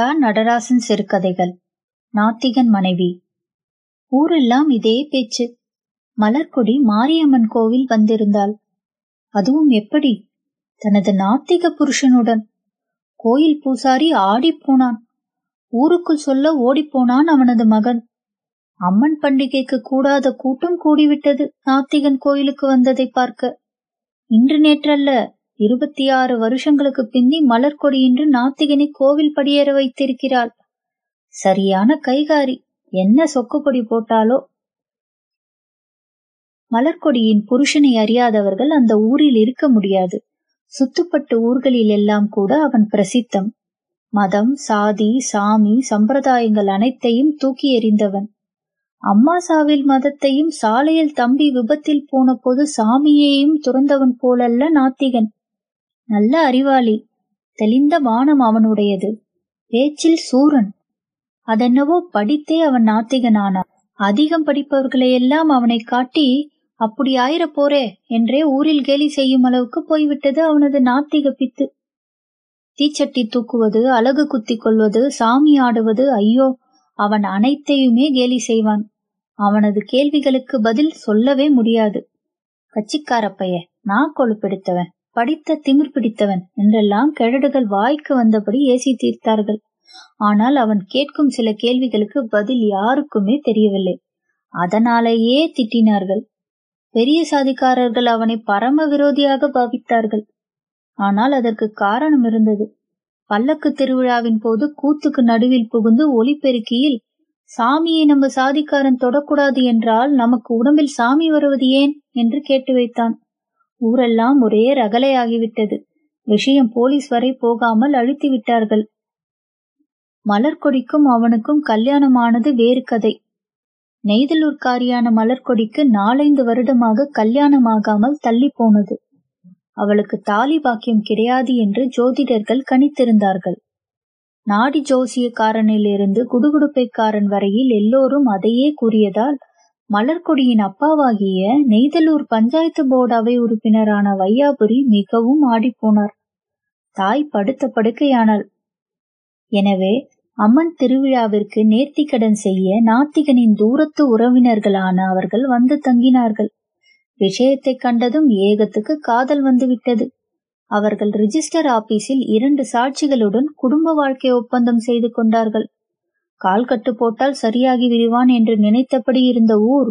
ரா நடராசன் சிறுகதைகள். நாத்திகன் மனைவி. ஊரெல்லாம் இதே பேச்சு. மலர்கொடி மாரியம்மன் கோவில் வந்திருந்தாள். அதுவும் எப்படி? தனது நாத்திக புருஷனுடன். கோயில் பூசாரி ஆடிப்போனான் ஊருக்குள் சொல்ல ஓடிப்போனான் அவனது மகன். அம்மன் பண்டிகைக்கு கூடாத கூட்டம் கூடிவிட்டது நாத்திகன் கோயிலுக்கு வந்ததை பார்க்க. இன்று நேற்றல்ல இருபத்தி ஆறு வருஷங்களுக்கு பிந்தி மலர்கொடி நாத்திகனை கோவில் படியேற வைத்திருக்கிறாள். சரியான கைகாரி என்ன சொக்குப்பொடி போட்டாலோ? மலர்கொடியின் புருஷனை அறியாதவர்கள் அந்த ஊரில் இருக்க முடியாது. சுத்துப்பட்டு ஊர்களில் எல்லாம் கூட அவன் பிரசித்தம். மதம் சாதி சாமி சம்பிரதாயங்கள் அனைத்தையும் தூக்கி எறிந்தவன். அம்மாசாவில் மதத்தையும் சாலையில் தம்பி விபத்தில் போன போது சாமியையும் துறந்தவன் போலல்ல நாத்திகன். நல்ல அறிவாளி. தெளிந்த வானம் அவனுடையது. பேச்சில் சூரன். அதென்னவோ படித்தே அவன் நாத்திகனானான். அதிகம் படிப்பவர்களையெல்லாம் அவனை காட்டி அப்படி ஆயிர போரே என்றே ஊரில் கேலி செய்யும் அளவுக்கு போய்விட்டது அவனது நாத்திக பித்து. தீச்சட்டி தூக்குவது அழகு குத்தி கொள்வது சாமி ஆடுவது ஐயோ அவன் அனைத்தையுமே கேலி செய்வான். அவனது கேள்விகளுக்கு பதில் சொல்லவே முடியாது. கட்சிக்காரப்பைய நான் கொழுப்பெடுத்தவன். படித்த திமிர் பிடித்தவன் என்றெல்லாம் கிழடுகள் வாய்க்கு வந்தபடி ஏசி தீர்த்தார்கள். ஆனால் அவன் கேட்கும் சில கேள்விகளுக்கு பதில் யாருக்குமே தெரியவில்லை. அதனாலேயே திட்டினார்கள். பெரிய சாதிக்காரர்கள் அவனை பரம விரோதியாக பாவித்தார்கள். ஆனால் அதற்கு காரணம் இருந்தது. பல்லக்கு திருவிழாவின் போது கூத்துக்கு நடுவில் புகுந்து ஒளிபெருக்கியில் சாமியை நம்ம சாதிக்காரன் தொடக்கூடாது என்றால் நமக்கு உடம்பில் சாமி வருவது ஏன்? என்று கேட்டு வைத்தான். ஊரெல்லாம் ஒரே ரகலையாகிவிட்டது. விஷயம் போலீஸ் வரை போகாமல் அழித்து விட்டார்கள் மலர்கொடிக்கும் அவனுக்கும் கல்யாணமானது வேறு கதை. நெய்தலூர்காரியான மலர்கொடிக்கு நாலைந்து வருடமாக கல்யாணமாகாமல் தள்ளி போனது அவளுக்கு தாலி பாக்கியம் கிடையாது என்று ஜோதிடர்கள் கணித்திருந்தார்கள். நாடி ஜோசியக்காரனிலிருந்து குடுகுடுப்பைக்காரன் வரையில் எல்லோரும் அதையே கூறியதால் மலர்கொடியின் அப்பாவாகிய நெய்தலூர் பஞ்சாயத்து போர்டு அவை உறுப்பினரான வையாபுரி மிகவும் ஆடிப்போனார். தாய் படுத்த படுக்கையானாள். எனவே அம்மன் திருவிழாவிற்கு நேர்த்திக்கடன் செய்ய நாத்திகனின் தூரத்து உறவினர்களான அவர்கள் வந்து தங்கினார்கள். விஷயத்தை கண்டதும் ஏகத்துக்கு காதல் வந்துவிட்டது. அவர்கள் ரிஜிஸ்டர் ஆபீஸில் இரண்டு சாட்சிகளுடன் குடும்ப வாழ்க்கை ஒப்பந்தம் செய்து கொண்டார்கள். கால் கட்டு போட்டால் சரியாகி விடுவான் என்று நினைத்தபடி இருந்த ஊர்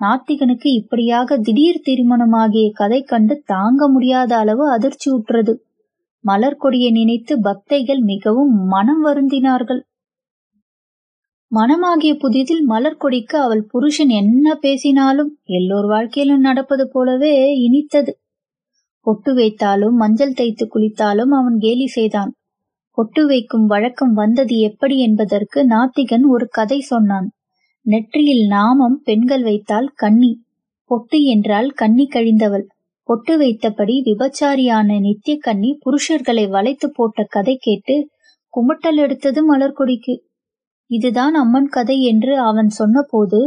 நாத்திகனுக்கு இப்படியாக திடீர் திருமணமாகிய கதை கண்டு தாங்க முடியாத அளவு அதிர்ச்சி உற்றது. மலர்கொடியை நினைத்து பக்தைகள் மிகவும் மனம் வருந்தினார்கள். மனமாகிய புதிதில் மலர்கொடிக்கு அவள் புருஷன் என்ன பேசினாலும் எல்லோர் வாழ்க்கையிலும் நடப்பது போலவே இனித்தது. பொட்டு வைத்தாலும் மஞ்சள் தைத்து குளித்தாலும் அவன் கேலி செய்தான். பொட்டு வைக்கும் வழக்கம் வந்தது எப்படி என்பதற்கு நாத்திகன் ஒரு கதை சொன்னான். நெற்றியில் நாமம் பெண்கள் வைத்தால் கன்னி பொட்டு என்றால் கன்னி கழிந்தவள். பொட்டு வைத்தபடி விபச்சாரியான நித்திய கன்னி புருஷர்களை வளைத்து போட்ட கதை கேட்டு குமட்டல் எடுத்தது மலர்கொடிக்கு. இதுதான் அம்மன் கதை என்று அவன் சொன்னபோது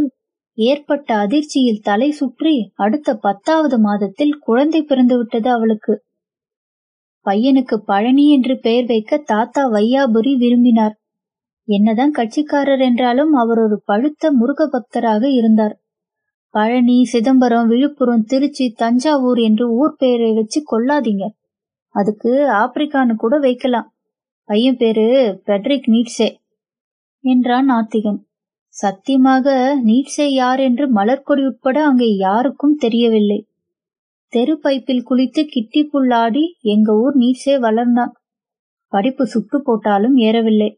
ஏற்பட்ட அதிர்ச்சியில் தலை சுற்றி அடுத்த பத்தாவது மாதத்தில் குழந்தை பிறந்துவிட்டது அவளுக்கு. பையனுக்கு பழனி என்று பெயர் வைக்க தாத்தா வையாபுரி விரும்பினார். என்னதான் கட்சிக்காரர் என்றாலும் அவர் ஒரு பழுத்த முருக பக்தராக இருந்தார். பழனி சிதம்பரம் விழுப்புரம் திருச்சி தஞ்சாவூர் என்று ஊர் பெயரை வச்சு கொள்ளாதீங்க. அதுக்கு ஆப்பிரிக்கான்னு கூட வைக்கலாம். பையன் பேரு பெட்ரிக் நீட்ஸே என்றான் நாத்திகன் சத்தியமாக நீட்ஸே யார் என்று மலர்கொடி உட்பட அங்கே யாருக்கும் தெரியவில்லை. தெரு பைப்பில் குளித்து கிட்டி எங்க ஊர் நீச்சே வளர்ந்தான். படிப்பு சுட்டு போட்டாலும் ஏறவில்லை.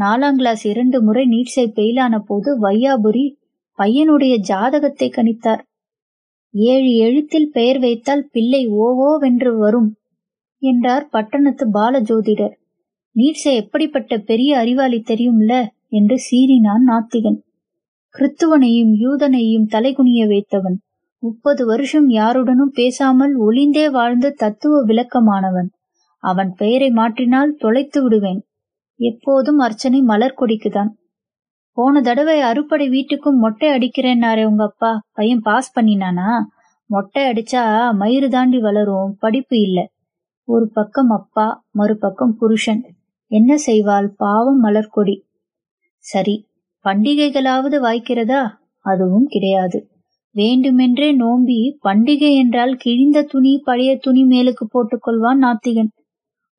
நாலாம் கிளாஸ் இரண்டு முறை நீட்சை பெயிலான போது வையாபுரி பையனுடைய ஜாதகத்தை கணித்தார். ஏழு எழுத்தில் பெயர் வைத்தால் பிள்ளை ஓவோவென்று வரும் என்றார் பட்டணத்து பாலஜோதிடர். நீட்சை எப்படிப்பட்ட பெரிய அறிவாளி தெரியும்ல என்று சீறினான் நாத்திகன். கிறித்துவனையும் யூதனையும் தலைகுனிய வைத்தவன். முப்பது வருஷம் யாருடனும் பேசாமல் ஒளிந்தே வாழ்ந்த தத்துவ விளக்கமானவன். அவன் பெயரை மாற்றினால் தொலைத்து விடுவேன். எப்போதும் அர்ச்சனை மலர் கொடிக்குதான் போன தடவை அறுப்படை வீட்டுக்கும் மொட்டை அடிக்கிறேன்னாரே உங்க அப்பா பையன் பாஸ் பண்ணினானா? மொட்டை அடிச்சா மயிறு தாண்டி வளரும். படிப்பு இல்ல. ஒரு பக்கம் அப்பா மறுபக்கம் புருஷன். என்ன செய்வாள்? பாவம் மலர்கொடி. சரி பண்டிகைகளாவது வாய்க்கிறதா? அதுவும் கிடையாது. வேண்டுமென்றே நோம்பி பண்டிகை என்றால் கிழிந்த துணி பழைய துணி மேலுக்கு போட்டுக்கொள்வான் நாத்திகன்.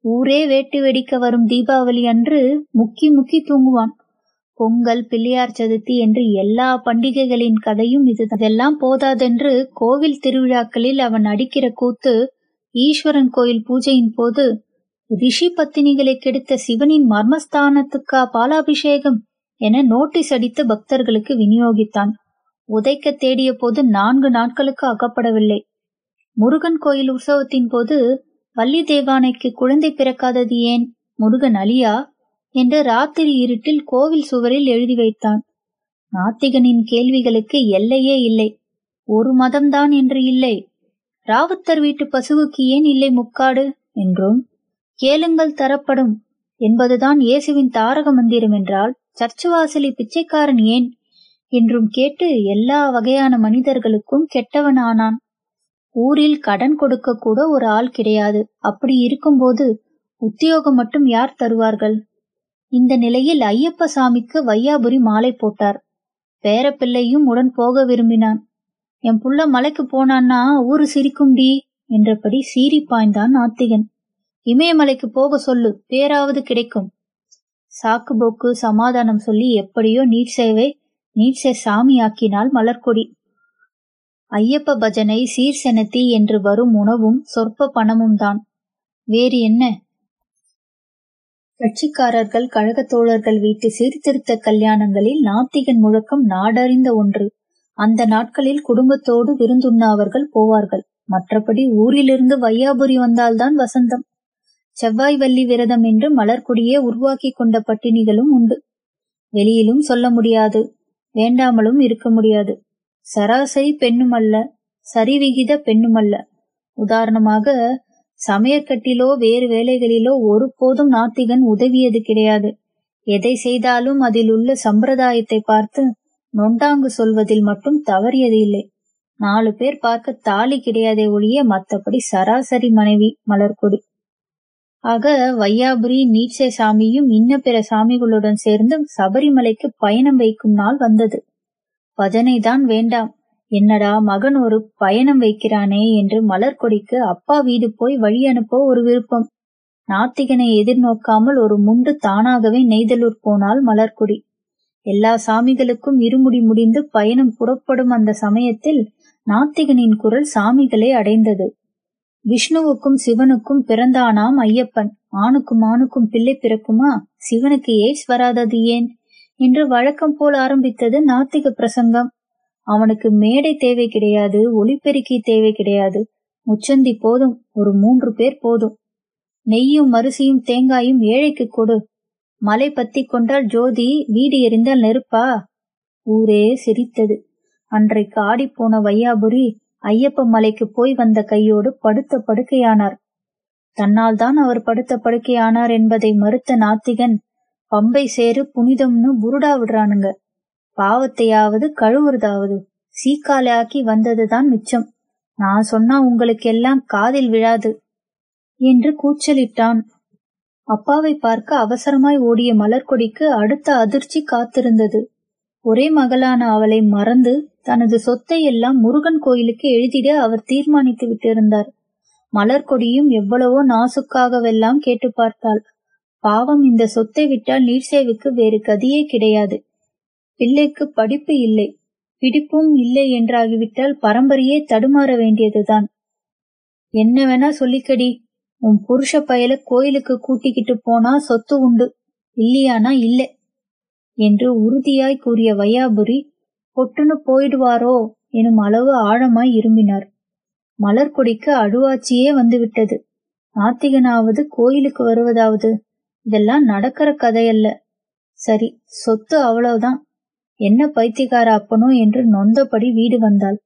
ஊரே வேட்டு வெடிக்க வரும் தீபாவளி அன்று முக்கி முக்கி தூங்குவான். பொங்கல் பிள்ளையார் சதுர்த்தி என்று எல்லா பண்டிகைகளின் கதையும் இது அதெல்லாம் போதாதென்று கோவில் திருவிழாக்களில் அவன் அடிக்கிற கூத்து ஈஸ்வரன் கோயில் பூஜையின் போது ரிஷி பத்தினிகளை கெடுத்த சிவனின் மர்மஸ்தானத்துக்கா பாலாபிஷேகம்? என நோட்டீஸ் அடித்து பக்தர்களுக்கு விநியோகித்தான். உதைக்க தேடிய போது நான்கு நாட்களுக்கு அகப்படவில்லை. முருகன் கோயில் உற்சவத்தின் போது வள்ளி தேவானைக்கு குழந்தை பிறக்காதது ஏன்? முருகன் அலியா என்று ராத்திரி இருட்டில் கோவில் சுவரில் எழுதி வைத்தான். நாத்திகனின் கேள்விகளுக்கு எல்லையே இல்லை. ஒரு மதம்தான் என்று இல்லை. ராவுத்தர் வீட்டு பசுவுக்கு ஏன் இல்லை முக்காடு? என்றும் கேளுங்கள் தரப்படும். என்பதுதான் இயேசுவின் தாரக மந்திரம் என்றால் சர்ச்சு வாசலி பிச்சைக்காரன் ஏன்? என்றும் கேட்டு எல்லா வகையான மனிதர்களுக்கும் கெட்டவன் ஆனான் ஊரில் கடன் கொடுக்க கூட ஒரு ஆள் கிடையாது. அப்படி இருக்கும்போது உத்தியோகம் மட்டும் யார் தருவார்கள்? இந்த நிலையில் ஐயப்ப சாமிக்கு வையாபுரி மாலை போட்டார். பேரப்பிள்ளையும் உடன் போக விரும்பினான். என் புள்ள மலைக்கு போனான்னா ஊரு சிரிக்கும்டி என்றபடி சீறி பாய்ந்தான் நாத்திகன் இமயமலைக்கு போக சொல்லு பேராவது கிடைக்கும். சாக்கு போக்கு சமாதானம் சொல்லி எப்படியோ நீட் சேவை நீட்சை சாமியாக்கினாள் மலர்கொடி. ஐயப்ப பஜனை சீர்செனத்தி என்று வரும் உணவும் சொற்ப பணமும் தான் வேறு என்ன? கட்சிக்காரர்கள் கழகத் தோழர்கள் வீட்டு சீர்திருத்த கல்யாணங்களில் நாத்திகன் முழக்கம் நாடறிந்த ஒன்று. அந்த நாட்களில் குடும்பத்தோடு விருந்துண்ணாவர்கள் போவார்கள். மற்றபடி ஊரிலிருந்து வையாபுரி வந்தால்தான் வசந்தம். செவ்வாய் வள்ளி விரதம் என்று மலர்கொடியே உருவாக்கி கொண்ட பட்டினிகளும் உண்டு. வெளியிலும் சொல்ல முடியாது. வேண்டாமலும் இருக்க முடியாது. சராசரி பெண்ணுமல்ல சரிவிகித பெண்ணுமல்ல. உதாரணமாக சமையற்கட்டிலோ வேறு வேலைகளிலோ ஒருபோதும் நாத்திகன் உதவியது கிடையாது. எதை செய்தாலும் அதில் உள்ள சம்பிரதாயத்தை பார்த்து நொண்டாங்கு சொல்வதில் மட்டும் தவறியது இல்லை. நாலு பேர் பார்க்க தாலி கிடையாதே ஒழிய மற்றபடி சராசரி மனைவி மலர்கொடி. ஆக வையாபுரி நீட்சை சாமியும் இன்ன பிற சாமிகளுடன் சேர்ந்து சபரிமலைக்கு பயணம் வைக்கும் நாள் வந்தது. பஜனை தான் வேண்டாம். என்னடா மகன் ஒரு பயணம் வைக்கிறானே என்று மலர்கொடிக்கு அப்பா வீடு போய் வழி அனுப்ப ஒரு விருப்பம். நாத்திகனை எதிர்நோக்காமல் ஒரு முண்டு தானாகவே நெய்தலூர் போனால் மலர்கொடி எல்லா சாமிகளுக்கும் இருமுடி முடிந்து பயணம் புறப்படும் அந்த சமயத்தில் நாத்திகனின் குரல் சாமிகளை அடைந்தது. விஷ்ணுவுக்கும் சிவனுக்கும் பிறந்தானாம் ஐயப்பன். ஆணுக்கும் ஆணுக்கும் பிள்ளை பிறக்குமா? சிவனுக்கு ஏஸ் வராதது ஏன்? என்று வழக்கம் போல் ஆரம்பித்தது நாத்திக பிரசங்கம். அவனுக்கு மேடை தேவை கிடையாது ஒளிப்பெருக்கி தேவை கிடையாது. முச்சந்தி போதும் ஒரு மூன்று பேர் போதும். நெய்யும் மரிசியும் தேங்காயும் ஏழைக்கு கொடு. மலை பத்தி கொண்டால் ஜோதி வீடு எரிந்தால் நெருப்பா? ஊரே சிரித்தது. அன்றைக்கு ஆடிப்போன வையாபுரி ஐயப்ப மலைக்கு போய் வந்த கையோடு படுத்த படுக்கையானார். தன்னால் தான் அவர் படுத்த படுக்கையானார் என்பதை மறுத்த நாத்திகன் பம்பை சேரு புனிதம்னு புருடா விடுறானுங்க. பாவத்தையாவது கழுவுறதாவது சீக்காலாக்கி வந்ததுதான் மிச்சம். நான் சொன்னா உங்களுக்கு எல்லாம் காதில் விழாது என்று கூச்சலிட்டான். அப்பாவை பார்க்க அவசரமாய் ஓடிய மலர்கொடிக்கு அடுத்த அதிர்ச்சி காத்திருந்தது. ஒரே மகளான அவளை மறந்து தனது சொத்தை எல்லாம் முருகன் கோயிலுக்கு எழுதிட அவர் தீர்மானித்து விட்டிருந்தார். மலர்கொடியும் எவ்வளவோ நாசுக்காகவெல்லாம் கேட்டு பார்த்தாள். பாவம் இந்த சொத்தை விட்டால் நீர்சேவுக்கு வேறு கதியே கிடையாது. பிள்ளைக்கு படிப்பு இல்லை. பிடிப்பும் இல்லை என்றாகிவிட்டால் பரம்பரையே தடுமாற வேண்டியதுதான். என்ன வேணா சொல்லிக்கடி. உன் புருஷ பயல கோயிலுக்கு கூட்டிக்கிட்டு போனா சொத்து உண்டு. இல்லையானா இல்லை? என்று உறுதியாய் கூறிய வையாபுரி பொட்டுன்னு போயிடுவாரோ எனும் அளவு ஆழமாய் இரும்பினார். மலர்கொடிக்கு அழுவாச்சியே வந்துவிட்டது. நாத்திகனாவது கோயிலுக்கு வருவதாவது. இதெல்லாம் நடக்கிற கதையல்ல. சரி சொத்து அவ்வளவுதான். என்ன பைத்தியக்கார அப்பனோ என்று நொந்தபடி வீடு வந்தாள்.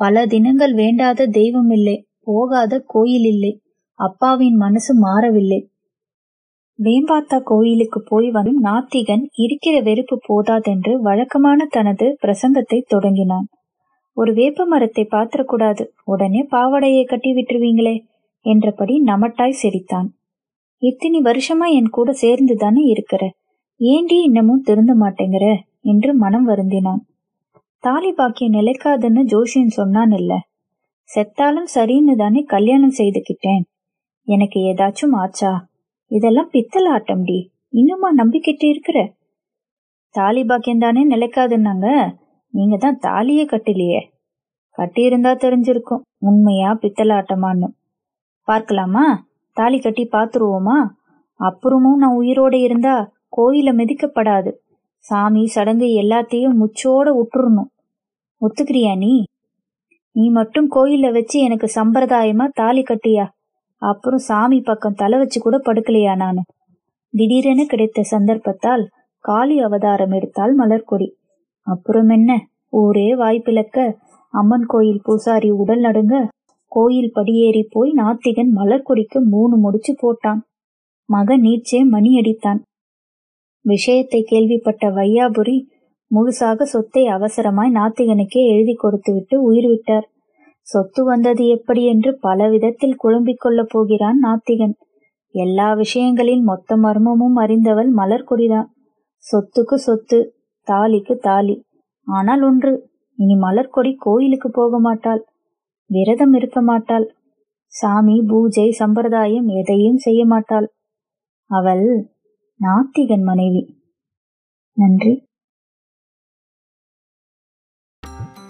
பல தினங்கள் வேண்டாத தெய்வம் இல்லை போகாத கோயில் இல்லை. அப்பாவின் மனசு மாறவில்லை. வேம்பாத்தா கோயிலுக்கு போய் வரும் நாத்திகன் இருக்கிற வெறுப்பு போதாதென்று வழக்கமான தனது பிரசங்கத்தை தொடங்கினான். ஒரு வேப்ப மரத்தை பாத்திரக்கூடாது. உடனே பாவடையை கட்டி விட்டுருவீங்களே என்றபடி நமட்டாய் சிரித்தான். இத்தினி வருஷமா என் கூட சேர்ந்து தானே இருக்கிற? ஏண்டி இன்னமும் திருந்த மாட்டேங்கிற? என்று மனம் வருந்தினான். தாலி பாக்கியம் நிலைக்காதுன்னு ஜோஷியன் சொன்னான் இல்ல செத்தாலும் சரின்னு தானே கல்யாணம் செய்துக்கிட்டேன். எனக்கு ஏதாச்சும் ஆச்சா? இதெல்லாம் பித்தல் ஆட்டம்டி இன்னுமா நம்பிக்கிட்டு இருக்கிற? தாலி பாக்கியம் தானே நிலைக்காதுன்னாங்க. நீங்க தான் தாலியே கட்டலையே. கட்டியிருந்தா தெரிஞ்சிருக்கும். உண்மையா பித்தலாட்டமான்னு. பார்க்கலாமா? தாலி கட்டி பாத்துருவோமா? அப்புறமும் நான் உயிரோட இருந்தா கோயில மிதிக்கப்படாது. சாமி சடங்கு எல்லாத்தையும் முச்சோட விட்டுறணும் ஒத்துக்கிறியா நீ? நீ மட்டும் கோயில வச்சு எனக்கு சம்பிரதாயமா தாலி கட்டியா? அப்புறம் சாமி பக்கம் தலை வச்சு கூட படுக்கலையா நானு? திடீரென கிடைத்த சந்தர்ப்பத்தால் காளி அவதாரம் எடுத்தாள் மலர்கொடி. அப்புறம் என்ன? ஊரே வாய்ப்பிழக்க அம்மன் கோயில் பூசாரி உடல் நடுங்க கோயில் படியேறி போய் நாத்திகன் மலர்கொடிக்கு மூணு முடிச்சு போட்டான். மகன் நீச்சே மணி அடித்தான். விஷயத்தை கேள்விப்பட்ட வையாபுரி முழுசாக சொத்தை அவசரமாய் நாத்திகனுக்கே எழுதி கொடுத்துவிட்டு உயிர் விட்டார். சொத்து வந்தது எப்படி என்று பல விதத்தில் குழம்பிக் கொள்ளப் போகிறான் நாத்திகன். எல்லா விஷயங்களின் மொத்த மர்மமும் அறிந்தவள் மலர்கொடிதான் சொத்துக்கு சொத்து தாலிக்கு தாலி. ஆனால் ஒன்று இனி மலர்கொடி கோயிலுக்கு போக மாட்டாள். விரதம் இருக்க மாட்டாள். சாமி பூஜை சம்பிரதாயம் எதையும் செய்ய மாட்டாள். அவள் நாத்திகன் மனைவி. நன்றி.